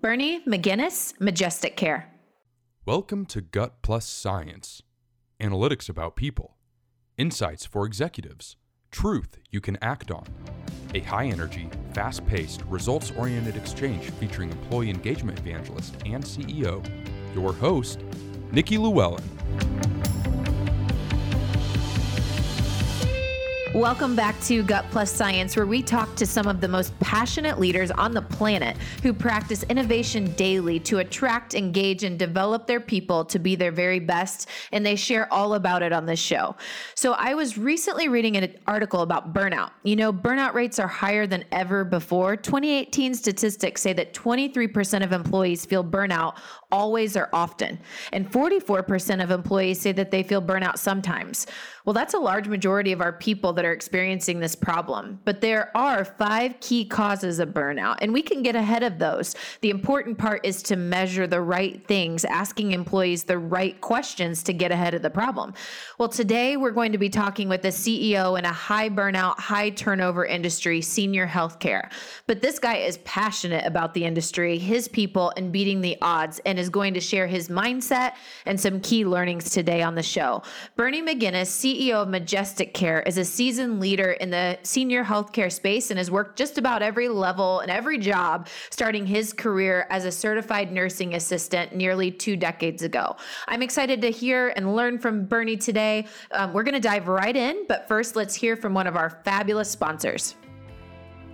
Bernie McGinnis, Majestic Care. Welcome to Gut Plus Science analytics about people, insights for executives, truth you can act on. A high energy, fast paced, results oriented exchange featuring employee engagement evangelist and CEO, your host, Nikki Llewellyn. Welcome back to Gut Plus Science, where we talk to some of the most passionate leaders on the planet who practice innovation daily to attract, engage, and develop their people to be their very best. And they share all about it on this show. So, I was recently reading an article about burnout. You know, burnout rates are higher than ever before. 2018 statistics say that 23% of employees feel burnout always or often, and 44% of employees say that they feel burnout sometimes. Well, that's a large majority of our people that are experiencing this problem. But there are five key causes of burnout, and we can get ahead of those. The important part is to measure the right things, asking employees the right questions to get ahead of the problem. Well, today we're going to be talking with a CEO in a high burnout, high turnover industry, senior healthcare. But this guy is passionate about the industry, his people, and beating the odds, and is going to share his mindset and some key learnings today on the show. Bernie McGinnis, CEO CEO of Majestic Care, is a seasoned leader in the senior healthcare space and has worked just about every level and every job, starting his career as a certified nursing assistant nearly two decades ago. I'm excited to hear and learn from Bernie today. Um, we're going to dive right in, but first, let's hear from one of our fabulous sponsors.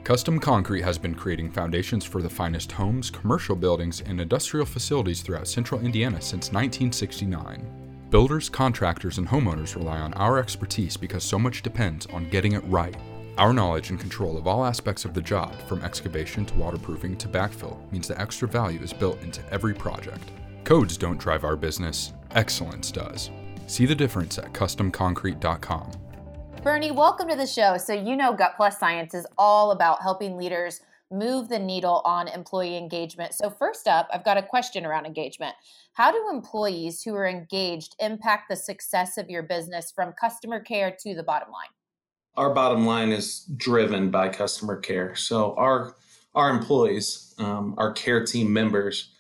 Custom Concrete has been creating foundations for the finest homes, commercial buildings, and industrial facilities throughout central Indiana since 1969. Builders, contractors, and homeowners rely on our expertise because so much depends on getting it right. Our knowledge and control of all aspects of the job, from excavation to waterproofing to backfill, means that extra value is built into every project. Codes don't drive our business, excellence does. See the difference at customconcrete.com. Bernie, welcome to the show. So, you know, Gut Plus Science is all about helping leaders move the needle on employee engagement. So, first up, I've got a question around engagement. How do employees who are engaged impact the success of your business from customer care to the bottom line? Our bottom line is driven by customer care. So, our our employees, um, our care team members,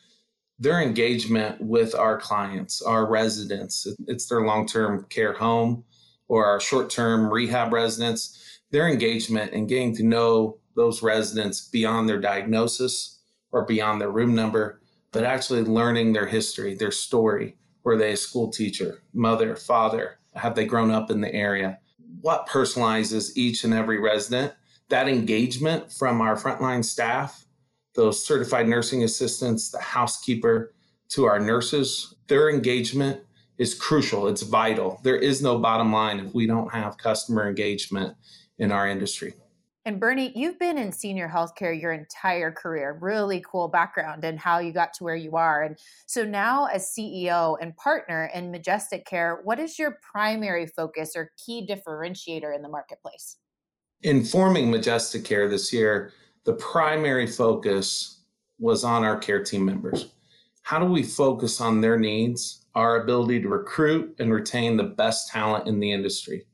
their engagement with our clients, our residents, it's their long term care home or our short term rehab residents, their engagement and getting to know those residents beyond their diagnosis or beyond their room number, but actually learning their history, their story. Were they a school teacher, mother, father? Have they grown up in the area? What personalizes each and every resident? That engagement from our frontline staff, those certified nursing assistants, the housekeeper, to our nurses, their engagement is crucial. It's vital. There is no bottom line if we don't have customer engagement in our industry. And Bernie, you've been in senior healthcare your entire career. Really cool background and how you got to where you are. And so now, as CEO and partner in Majestic Care, what is your primary focus or key differentiator in the marketplace? In forming Majestic Care this year, the primary focus was on our care team members. How do we focus on their needs, our ability to recruit and retain the best talent in the industry?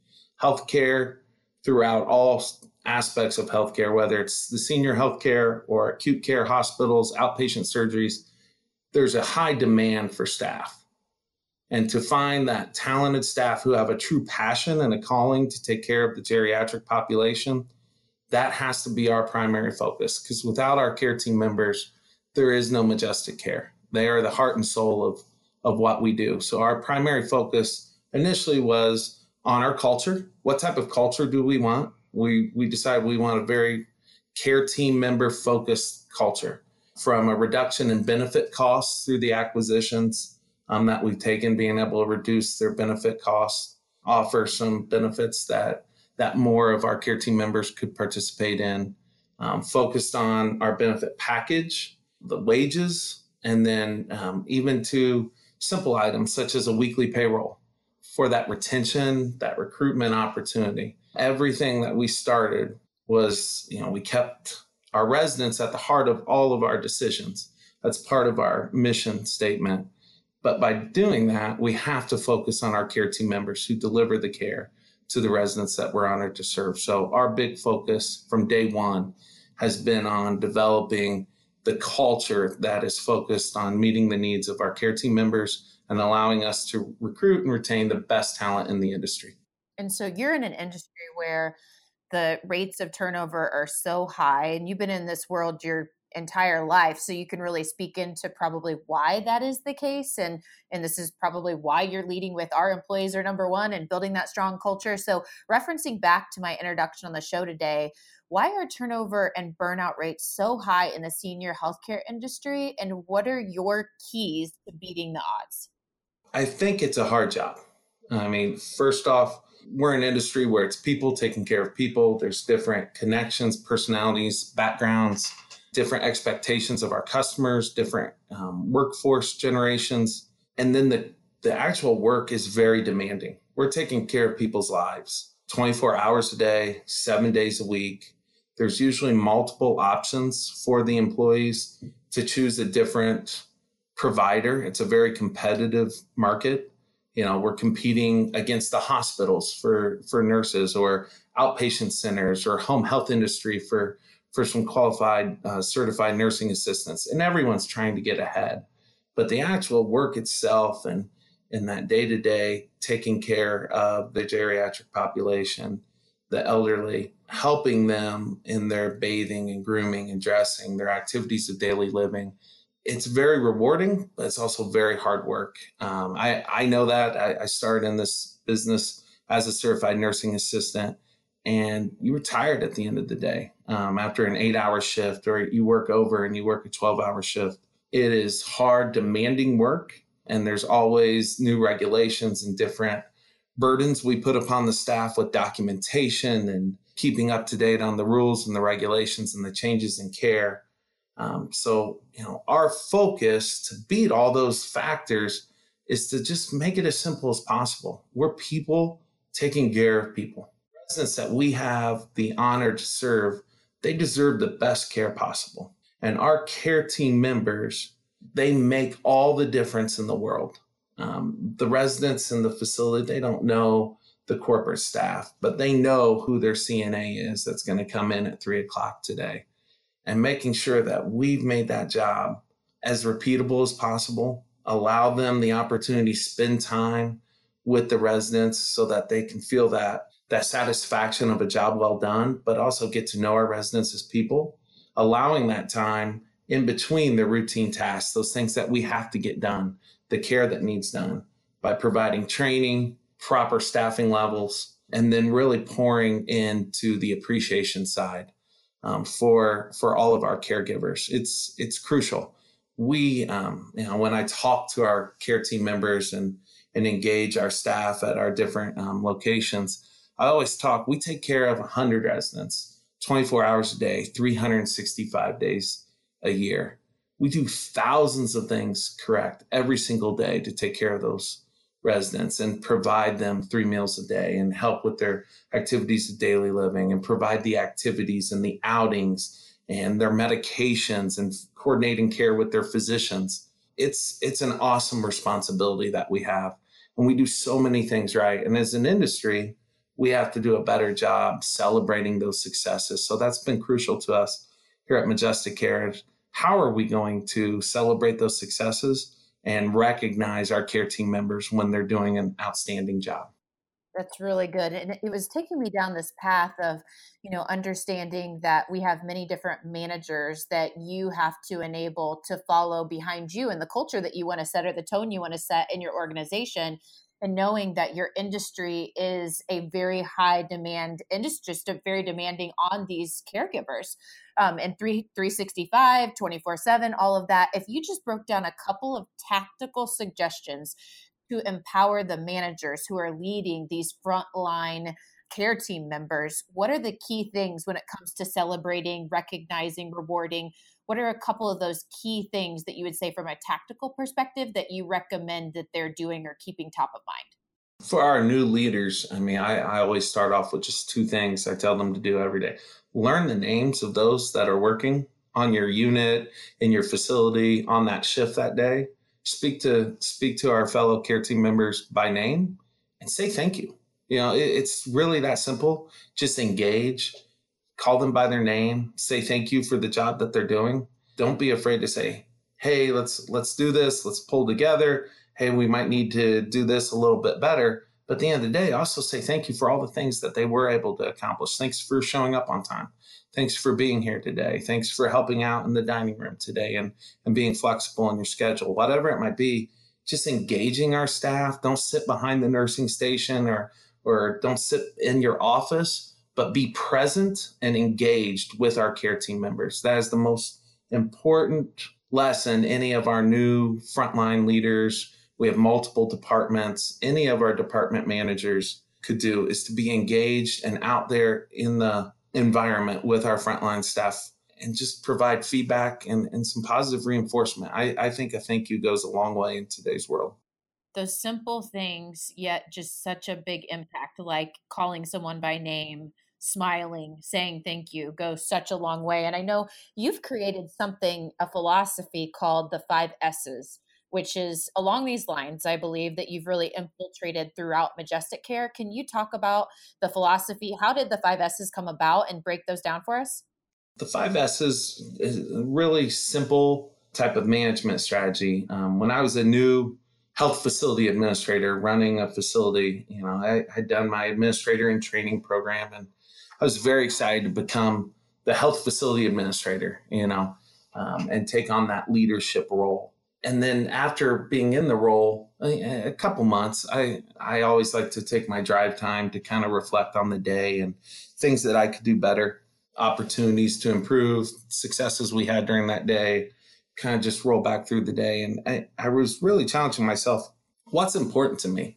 Healthcare throughout all aspects of healthcare, whether it's the senior healthcare or acute care hospitals, outpatient surgeries, there's a high demand for staff. And to find that talented staff who have a true passion and a calling to take care of the geriatric population, that has to be our primary focus. Because without our care team members, there is no majestic care. They are the heart and soul of, of what we do. So our primary focus initially was on our culture. What type of culture do we want? we we decided we want a very care team member focused culture from a reduction in benefit costs through the acquisitions um, that we've taken being able to reduce their benefit costs offer some benefits that that more of our care team members could participate in um, focused on our benefit package the wages and then um, even to simple items such as a weekly payroll for that retention that recruitment opportunity everything that we started was, you know, we kept our residents at the heart of all of our decisions. That's part of our mission statement. But by doing that, we have to focus on our care team members who deliver the care to the residents that we're honored to serve. So, our big focus from day one has been on developing the culture that is focused on meeting the needs of our care team members and allowing us to recruit and retain the best talent in the industry. And so you're in an industry where the rates of turnover are so high, and you've been in this world your entire life so you can really speak into probably why that is the case and and this is probably why you're leading with our employees are number 1 and building that strong culture. So referencing back to my introduction on the show today why are turnover and burnout rates so high in the senior healthcare industry and what are your keys to beating the odds? I think it's a hard job. I mean first off we're an industry where it's people taking care of people. There's different connections personalities backgrounds different expectations of our customers different um, workforce generations and then the the actual work is very demanding we're taking care of people's lives 24 hours a day seven days a week there's usually multiple options for the employees to choose a different provider. It's a very competitive market. You know, we're competing against the hospitals for for nurses or outpatient centers or home health industry for for some qualified uh, certified nursing assistants and everyone's trying to get ahead but the actual work itself and in that day to day taking care of the geriatric population the elderly, helping them in their bathing and grooming and dressing, their activities of daily living. It's very rewarding, but it's also very hard work. Um, I, I know that. I, I started in this business as a certified nursing assistant, and you were tired at the end of the day um, after an eight hour shift, or you work over and you work a 12 hour shift. It is hard, demanding work, and there's always new regulations and different burdens we put upon the staff with documentation and keeping up to date on the rules and the regulations and the changes in care. Um, so, you know, our focus to beat all those factors is to just make it as simple as possible. We're people taking care of people. Residents that we have the honor to serve, they deserve the best care possible. And our care team members, they make all the difference in the world. Um, the residents in the facility, they don't know the corporate staff, but they know who their CNA is that's going to come in at three o'clock today. And making sure that we've made that job as repeatable as possible, allow them the opportunity to spend time with the residents so that they can feel that that satisfaction of a job well done, but also get to know our residents as people, allowing that time in between the routine tasks, those things that we have to get done the care that needs done by providing training, proper staffing levels, and then really pouring into the appreciation side um, for for all of our caregivers. It's it's crucial. We, um, you know, when I talk to our care team members and and engage our staff at our different um, locations, I always talk. We take care of 100 residents, 24 hours a day, 365 days a year. We do thousands of things correct every single day to take care of those residents and provide them three meals a day and help with their activities of daily living and provide the activities and the outings and their medications and coordinating care with their physicians. It's it's an awesome responsibility that we have. And we do so many things right. And as an industry we have to do a better job celebrating those successes so that's been crucial to us here at majestic care how are we going to celebrate those successes and recognize our care team members when they're doing an outstanding job? That's really good. And it was taking me down this path of, you know, understanding that we have many different managers that you have to enable to follow behind you and the culture that you want to set or the tone you want to set in your organization and knowing that your industry is a very high demand industry, just very demanding on these caregivers um, and 3, 365, 24 7, all of that. If you just broke down a couple of tactical suggestions to empower the managers who are leading these frontline care team members, what are the key things when it comes to celebrating, recognizing, rewarding? What are a couple of those key things that you would say from a tactical perspective that you recommend that they're doing or keeping top of mind? For our new leaders, I mean, I, I always start off with just two things I tell them to do every day. Learn the names of those that are working on your unit in your facility on that shift that day. Speak to speak to our fellow care team members by name and say thank you. You know it, it's really that simple. Just engage call them by their name say thank you for the job that they're doing Don't be afraid to say, "Hey, let's let's do this. Let's pull together. Hey, we might need to do this a little bit better." But at the end of the day, also say thank you for all the things that they were able to accomplish. Thanks for showing up on time. Thanks for being here today. Thanks for helping out in the dining room today and, and being flexible in your schedule, whatever it might be. Just engaging our staff. Don't sit behind the nursing station or or don't sit in your office, but be present and engaged with our care team members. That is the most important lesson any of our new frontline leaders we have multiple departments. Any of our department managers could do is to be engaged and out there in the environment with our frontline staff and just provide feedback and, and some positive reinforcement. I, I think a thank you goes a long way in today's world. Those simple things, yet just such a big impact, like calling someone by name, smiling, saying thank you, goes such a long way. And I know you've created something, a philosophy called the five S's which is along these lines, I believe that you've really infiltrated throughout Majestic Care. Can you talk about the philosophy? How did the five S's come about and break those down for us? The five S's is a really simple type of management strategy. Um, when I was a new health facility administrator running a facility, you know, I had done my administrator and training program and I was very excited to become the health facility administrator, you know, um, and take on that leadership role. And then after being in the role a couple months i i always like to take my drive time to kind of reflect on the day and things that i could do better opportunities to improve successes we had during that day kind of just roll back through the day. And i, I was really challenging myself what's important to me?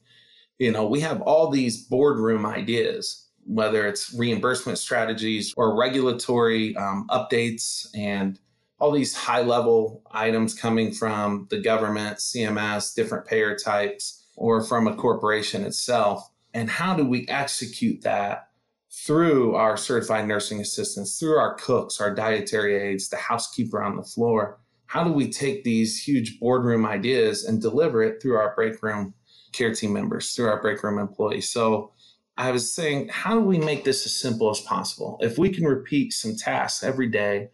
You know we have all these boardroom ideas whether it's reimbursement strategies or regulatory um, updates and all these high level items coming from the government, CMS, different payer types, or from a corporation itself. And how do we execute that through our certified nursing assistants, through our cooks, our dietary aides, the housekeeper on the floor? How do we take these huge boardroom ideas and deliver it through our break room care team members, through our break room employees? So I was saying, how do we make this as simple as possible? If we can repeat some tasks every day,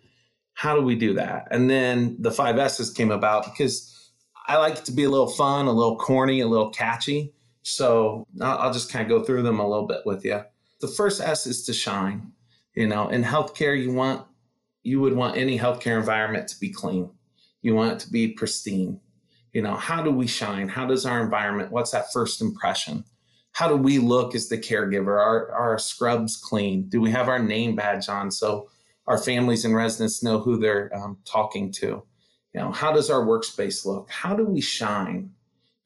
how do we do that? And then the five S's came about because I like it to be a little fun, a little corny, a little catchy. So I'll just kind of go through them a little bit with you. The first S is to shine. You know, in healthcare, you want you would want any healthcare environment to be clean. You want it to be pristine. You know, how do we shine? How does our environment? What's that first impression? How do we look as the caregiver? Are, are our scrubs clean? Do we have our name badge on? So our families and residents know who they're um, talking to. You know, how does our workspace look? How do we shine?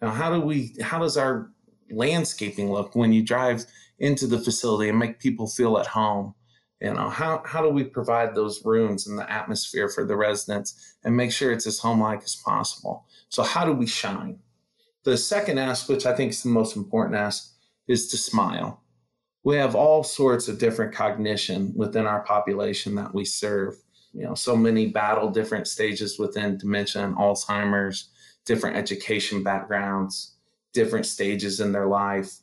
Now, how do we? How does our landscaping look when you drive into the facility and make people feel at home? You know, how how do we provide those rooms and the atmosphere for the residents and make sure it's as home-like as possible? So, how do we shine? The second S, which I think is the most important S, is to smile we have all sorts of different cognition within our population that we serve. You know, so many battle different stages within dementia and Alzheimer's, different education backgrounds, different stages in their life.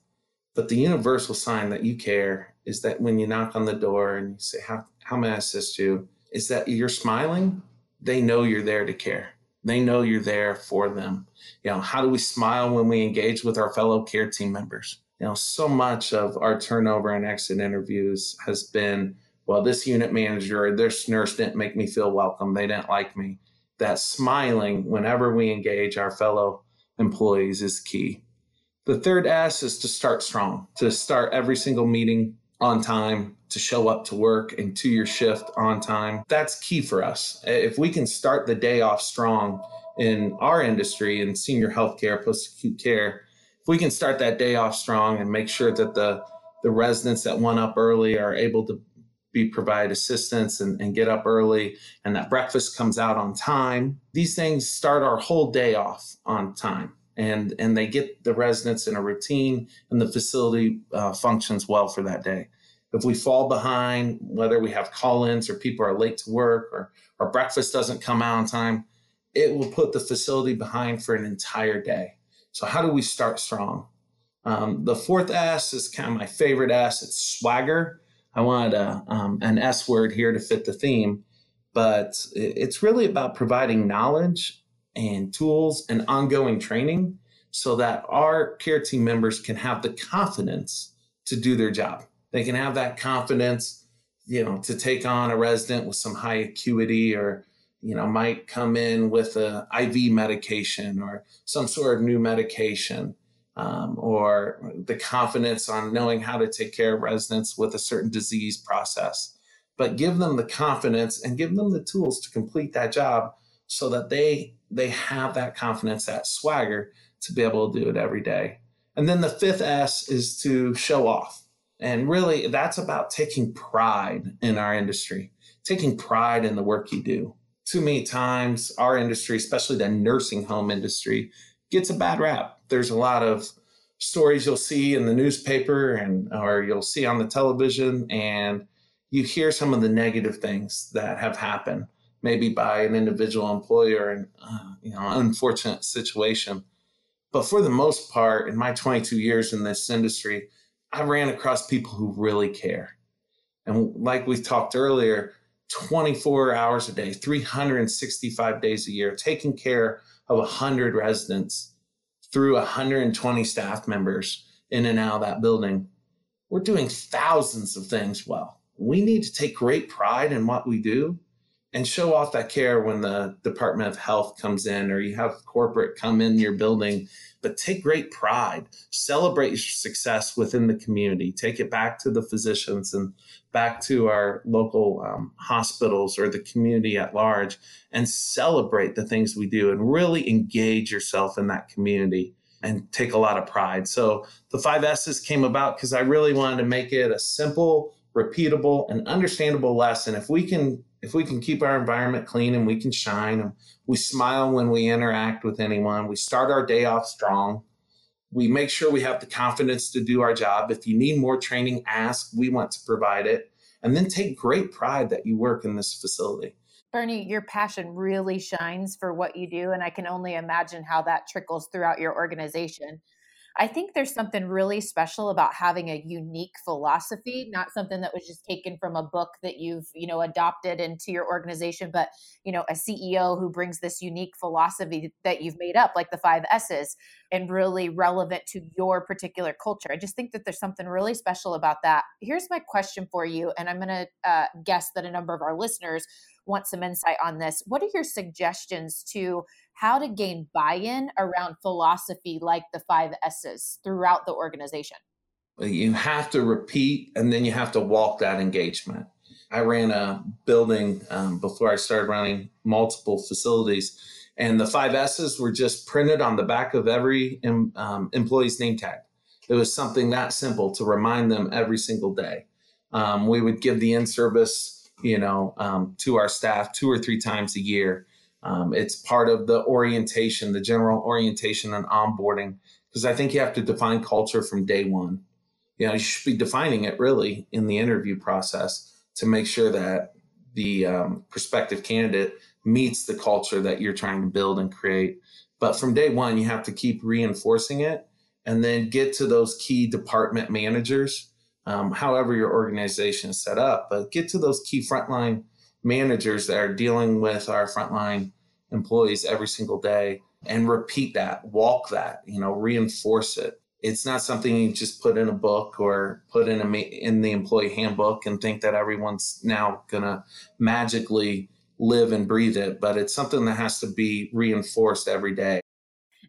But the universal sign that you care is that when you knock on the door and you say, How, how may I assist you? Is that you're smiling, they know you're there to care. They know you're there for them. You know, how do we smile when we engage with our fellow care team members? You know, so much of our turnover and exit interviews has been, well, this unit manager this nurse didn't make me feel welcome. They didn't like me. That smiling whenever we engage our fellow employees is key. The third S is to start strong, to start every single meeting on time, to show up to work and to your shift on time. That's key for us. If we can start the day off strong in our industry in senior healthcare, post acute care, we can start that day off strong and make sure that the the residents that went up early are able to be provide assistance and, and get up early and that breakfast comes out on time. These things start our whole day off on time and and they get the residents in a routine and the facility uh, functions well for that day. If we fall behind whether we have call-ins or people are late to work or our breakfast doesn't come out on time it will put the facility behind for an entire day so, how do we start strong? Um, the fourth S is kind of my favorite S. It's swagger. I wanted a, um, an S word here to fit the theme. but it's really about providing knowledge and tools and ongoing training so that our care team members can have the confidence to do their job. They can have that confidence, you know, to take on a resident with some high acuity or, you know, might come in with a IV medication or some sort of new medication. Um, or the confidence on knowing how to take care of residents with a certain disease process. But give them the confidence and give them the tools to complete that job so that they they have that confidence, that swagger to be able to do it every day. And then the fifth S is to show off. And really, that's about taking pride in our industry, taking pride in the work you do. Too many times, our industry, especially the nursing home industry, gets a bad rap. There's a lot of stories you'll see in the newspaper and or you'll see on the television and you hear some of the negative things that have happened maybe by an individual employer in uh, you know unfortunate situation but for the most part, in my 22 years in this industry, I ran across people who really care. And like we talked earlier, 24 hours a day, 365 days a year, taking care of 100 residents through 120 staff members in and out of that building. We're doing thousands of things well. We need to take great pride in what we do and show off that care when the Department of Health comes in or you have corporate come in your building. But take great pride, celebrate your success within the community, take it back to the physicians and back to our local um, hospitals or the community at large, and celebrate the things we do and really engage yourself in that community and take a lot of pride. So the five S's came about because I really wanted to make it a simple, repeatable, and understandable lesson. If we can if we can keep our environment clean and we can shine and we smile when we interact with anyone, we start our day off strong. We make sure we have the confidence to do our job. If you need more training, ask. We want to provide it. And then take great pride that you work in this facility. Bernie, your passion really shines for what you do. And I can only imagine how that trickles throughout your organization. I think there's something really special about having a unique philosophy, not something that was just taken from a book that you've, you know, adopted into your organization, but, you know, a CEO who brings this unique philosophy that you've made up, like the five S's, and really relevant to your particular culture. I just think that there's something really special about that. Here's my question for you, and I'm going to uh, guess that a number of our listeners want some insight on this. What are your suggestions to how to gain buy in around philosophy like the five S's throughout the organization? You have to repeat and then you have to walk that engagement. I ran a building um, before I started running multiple facilities, and the five S's were just printed on the back of every um, employee's name tag. It was something that simple to remind them every single day. Um, we would give the in service, you know, um, to our staff two or three times a year um, it's part of the orientation, the general orientation and onboarding, because I think you have to define culture from day one. You know, you should be defining it really in the interview process to make sure that the um, prospective candidate meets the culture that you're trying to build and create. But from day one, you have to keep reinforcing it and then get to those key department managers, um, however your organization is set up, but get to those key frontline managers that are dealing with our frontline employees every single day and repeat that, walk that, you know, reinforce it. It's not something you just put in a book or put in a in the employee handbook and think that everyone's now going to magically live and breathe it, but it's something that has to be reinforced every day.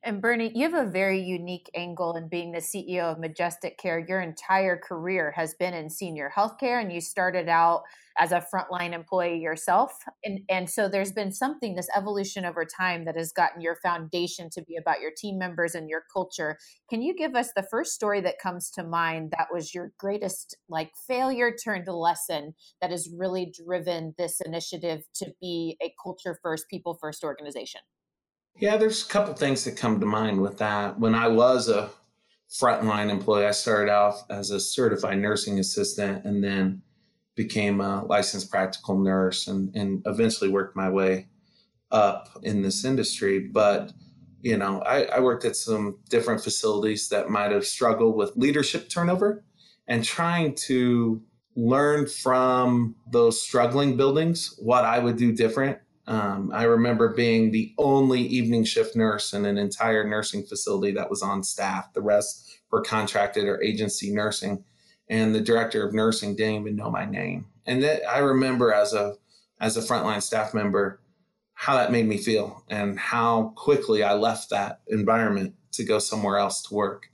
And Bernie, you have a very unique angle in being the CEO of Majestic Care. Your entire career has been in senior healthcare, and you started out as a frontline employee yourself. And, and so there's been something, this evolution over time, that has gotten your foundation to be about your team members and your culture. Can you give us the first story that comes to mind that was your greatest like failure turned lesson that has really driven this initiative to be a culture first, people first organization? Yeah, there's a couple things that come to mind with that. When I was a frontline employee, I started off as a certified nursing assistant and then became a licensed practical nurse and, and eventually worked my way up in this industry. But, you know, I, I worked at some different facilities that might have struggled with leadership turnover and trying to learn from those struggling buildings what I would do different. Um, I remember being the only evening shift nurse in an entire nursing facility that was on staff. The rest were contracted or agency nursing, and the director of nursing didn't even know my name. And that I remember as a as a frontline staff member how that made me feel and how quickly I left that environment to go somewhere else to work.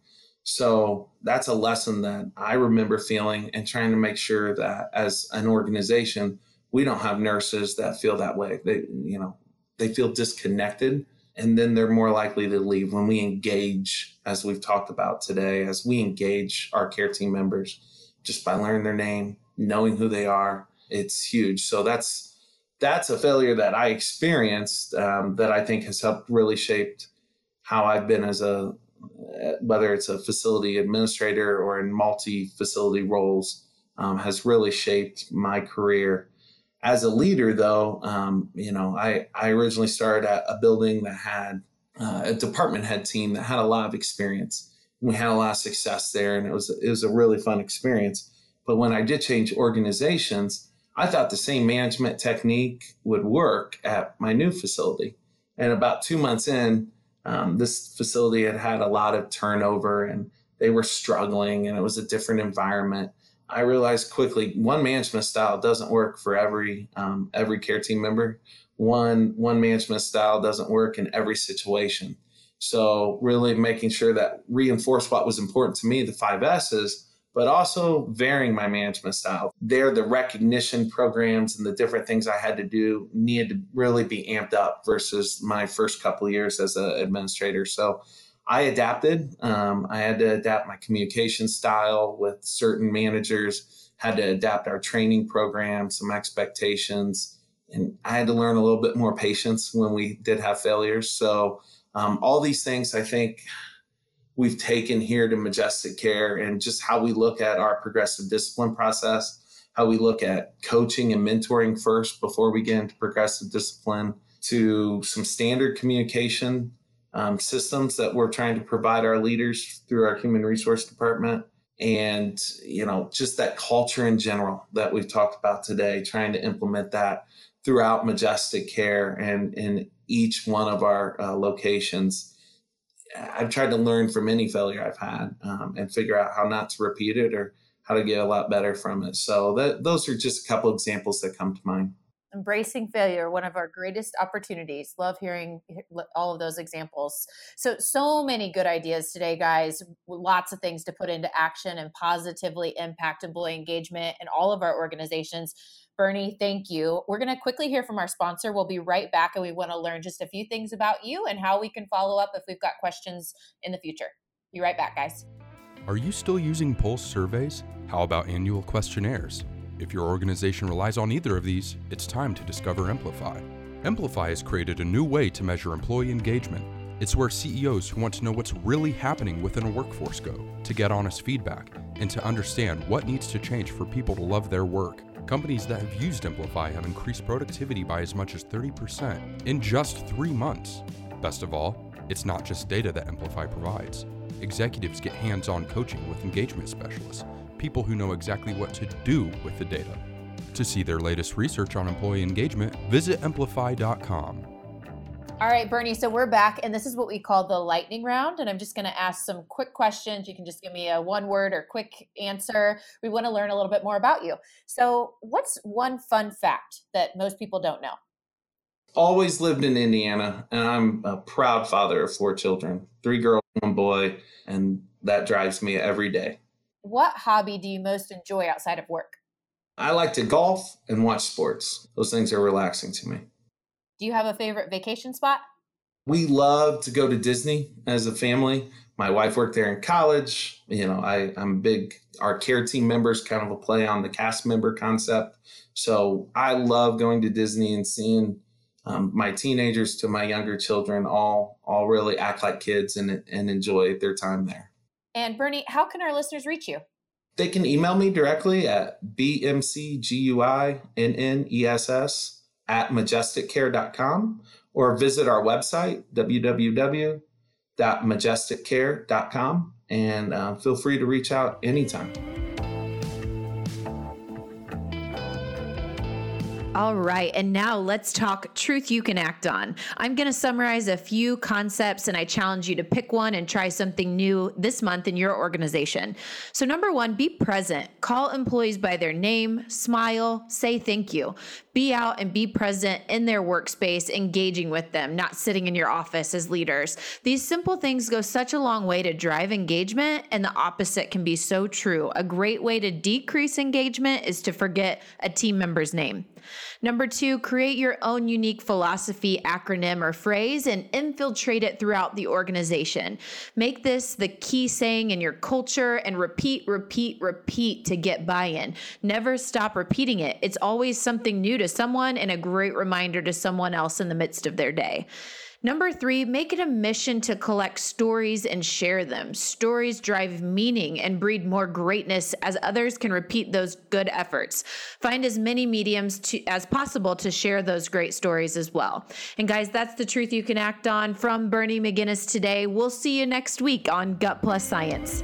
So that's a lesson that I remember feeling and trying to make sure that as an organization, we don't have nurses that feel that way. They, you know, they feel disconnected and then they're more likely to leave when we engage, as we've talked about today, as we engage our care team members just by learning their name, knowing who they are. It's huge. So that's that's a failure that I experienced um, that I think has helped really shaped how I've been as a whether it's a facility administrator or in multi facility roles, um, has really shaped my career. As a leader, though, um, you know, I, I originally started at a building that had uh, a department head team that had a lot of experience. We had a lot of success there, and it was it was a really fun experience. But when I did change organizations, I thought the same management technique would work at my new facility. And about two months in, um, this facility had had a lot of turnover and they were struggling and it was a different environment. I realized quickly one management style doesn't work for every um, every care team member. One one management style doesn't work in every situation. So really making sure that reinforce what was important to me, the five S's, but also varying my management style. There, the recognition programs and the different things I had to do needed to really be amped up versus my first couple years as an administrator. So I adapted. Um, I had to adapt my communication style with certain managers, had to adapt our training program, some expectations. And I had to learn a little bit more patience when we did have failures. So, um, all these things I think we've taken here to Majestic Care and just how we look at our progressive discipline process, how we look at coaching and mentoring first before we get into progressive discipline, to some standard communication um, systems that we're trying to provide our leaders through our human resource department and you know just that culture in general that we've talked about today trying to implement that throughout majestic care and in each one of our uh, locations I've tried to learn from any failure I've had um, and figure out how not to repeat it or how to get a lot better from it. So that, those are just a couple examples that come to mind. Embracing failure, one of our greatest opportunities. Love hearing all of those examples. So, so many good ideas today, guys. Lots of things to put into action and positively impact employee engagement in all of our organizations. Bernie, thank you. We're going to quickly hear from our sponsor. We'll be right back, and we want to learn just a few things about you and how we can follow up if we've got questions in the future. Be right back, guys. Are you still using Pulse surveys? How about annual questionnaires? If your organization relies on either of these, it's time to discover Amplify. Amplify has created a new way to measure employee engagement. It's where CEOs who want to know what's really happening within a workforce go, to get honest feedback, and to understand what needs to change for people to love their work. Companies that have used Amplify have increased productivity by as much as 30% in just three months. Best of all, it's not just data that Amplify provides. Executives get hands on coaching with engagement specialists, people who know exactly what to do with the data. To see their latest research on employee engagement, visit Amplify.com. All right, Bernie. So we're back, and this is what we call the lightning round. And I'm just going to ask some quick questions. You can just give me a one word or quick answer. We want to learn a little bit more about you. So, what's one fun fact that most people don't know? Always lived in Indiana, and I'm a proud father of four children three girls, one boy, and that drives me every day. What hobby do you most enjoy outside of work? I like to golf and watch sports. Those things are relaxing to me. Do you have a favorite vacation spot? We love to go to Disney as a family. My wife worked there in college. You know, I, I'm big, our care team members kind of a play on the cast member concept. So I love going to Disney and seeing um, my teenagers to my younger children all all really act like kids and, and enjoy their time there. And Bernie, how can our listeners reach you? They can email me directly at bmcguinns at majesticcare.com or visit our website, www.majesticcare.com, and uh, feel free to reach out anytime. All right. And now let's talk truth you can act on. I'm going to summarize a few concepts and I challenge you to pick one and try something new this month in your organization. So, number one, be present. Call employees by their name, smile, say thank you. Be out and be present in their workspace, engaging with them, not sitting in your office as leaders. These simple things go such a long way to drive engagement, and the opposite can be so true. A great way to decrease engagement is to forget a team member's name. Number two, create your own unique philosophy, acronym, or phrase and infiltrate it throughout the organization. Make this the key saying in your culture and repeat, repeat, repeat to get buy in. Never stop repeating it. It's always something new to someone and a great reminder to someone else in the midst of their day. Number three, make it a mission to collect stories and share them. Stories drive meaning and breed more greatness as others can repeat those good efforts. Find as many mediums to, as possible to share those great stories as well. And guys, that's the truth you can act on from Bernie McGinnis today. We'll see you next week on Gut Plus Science.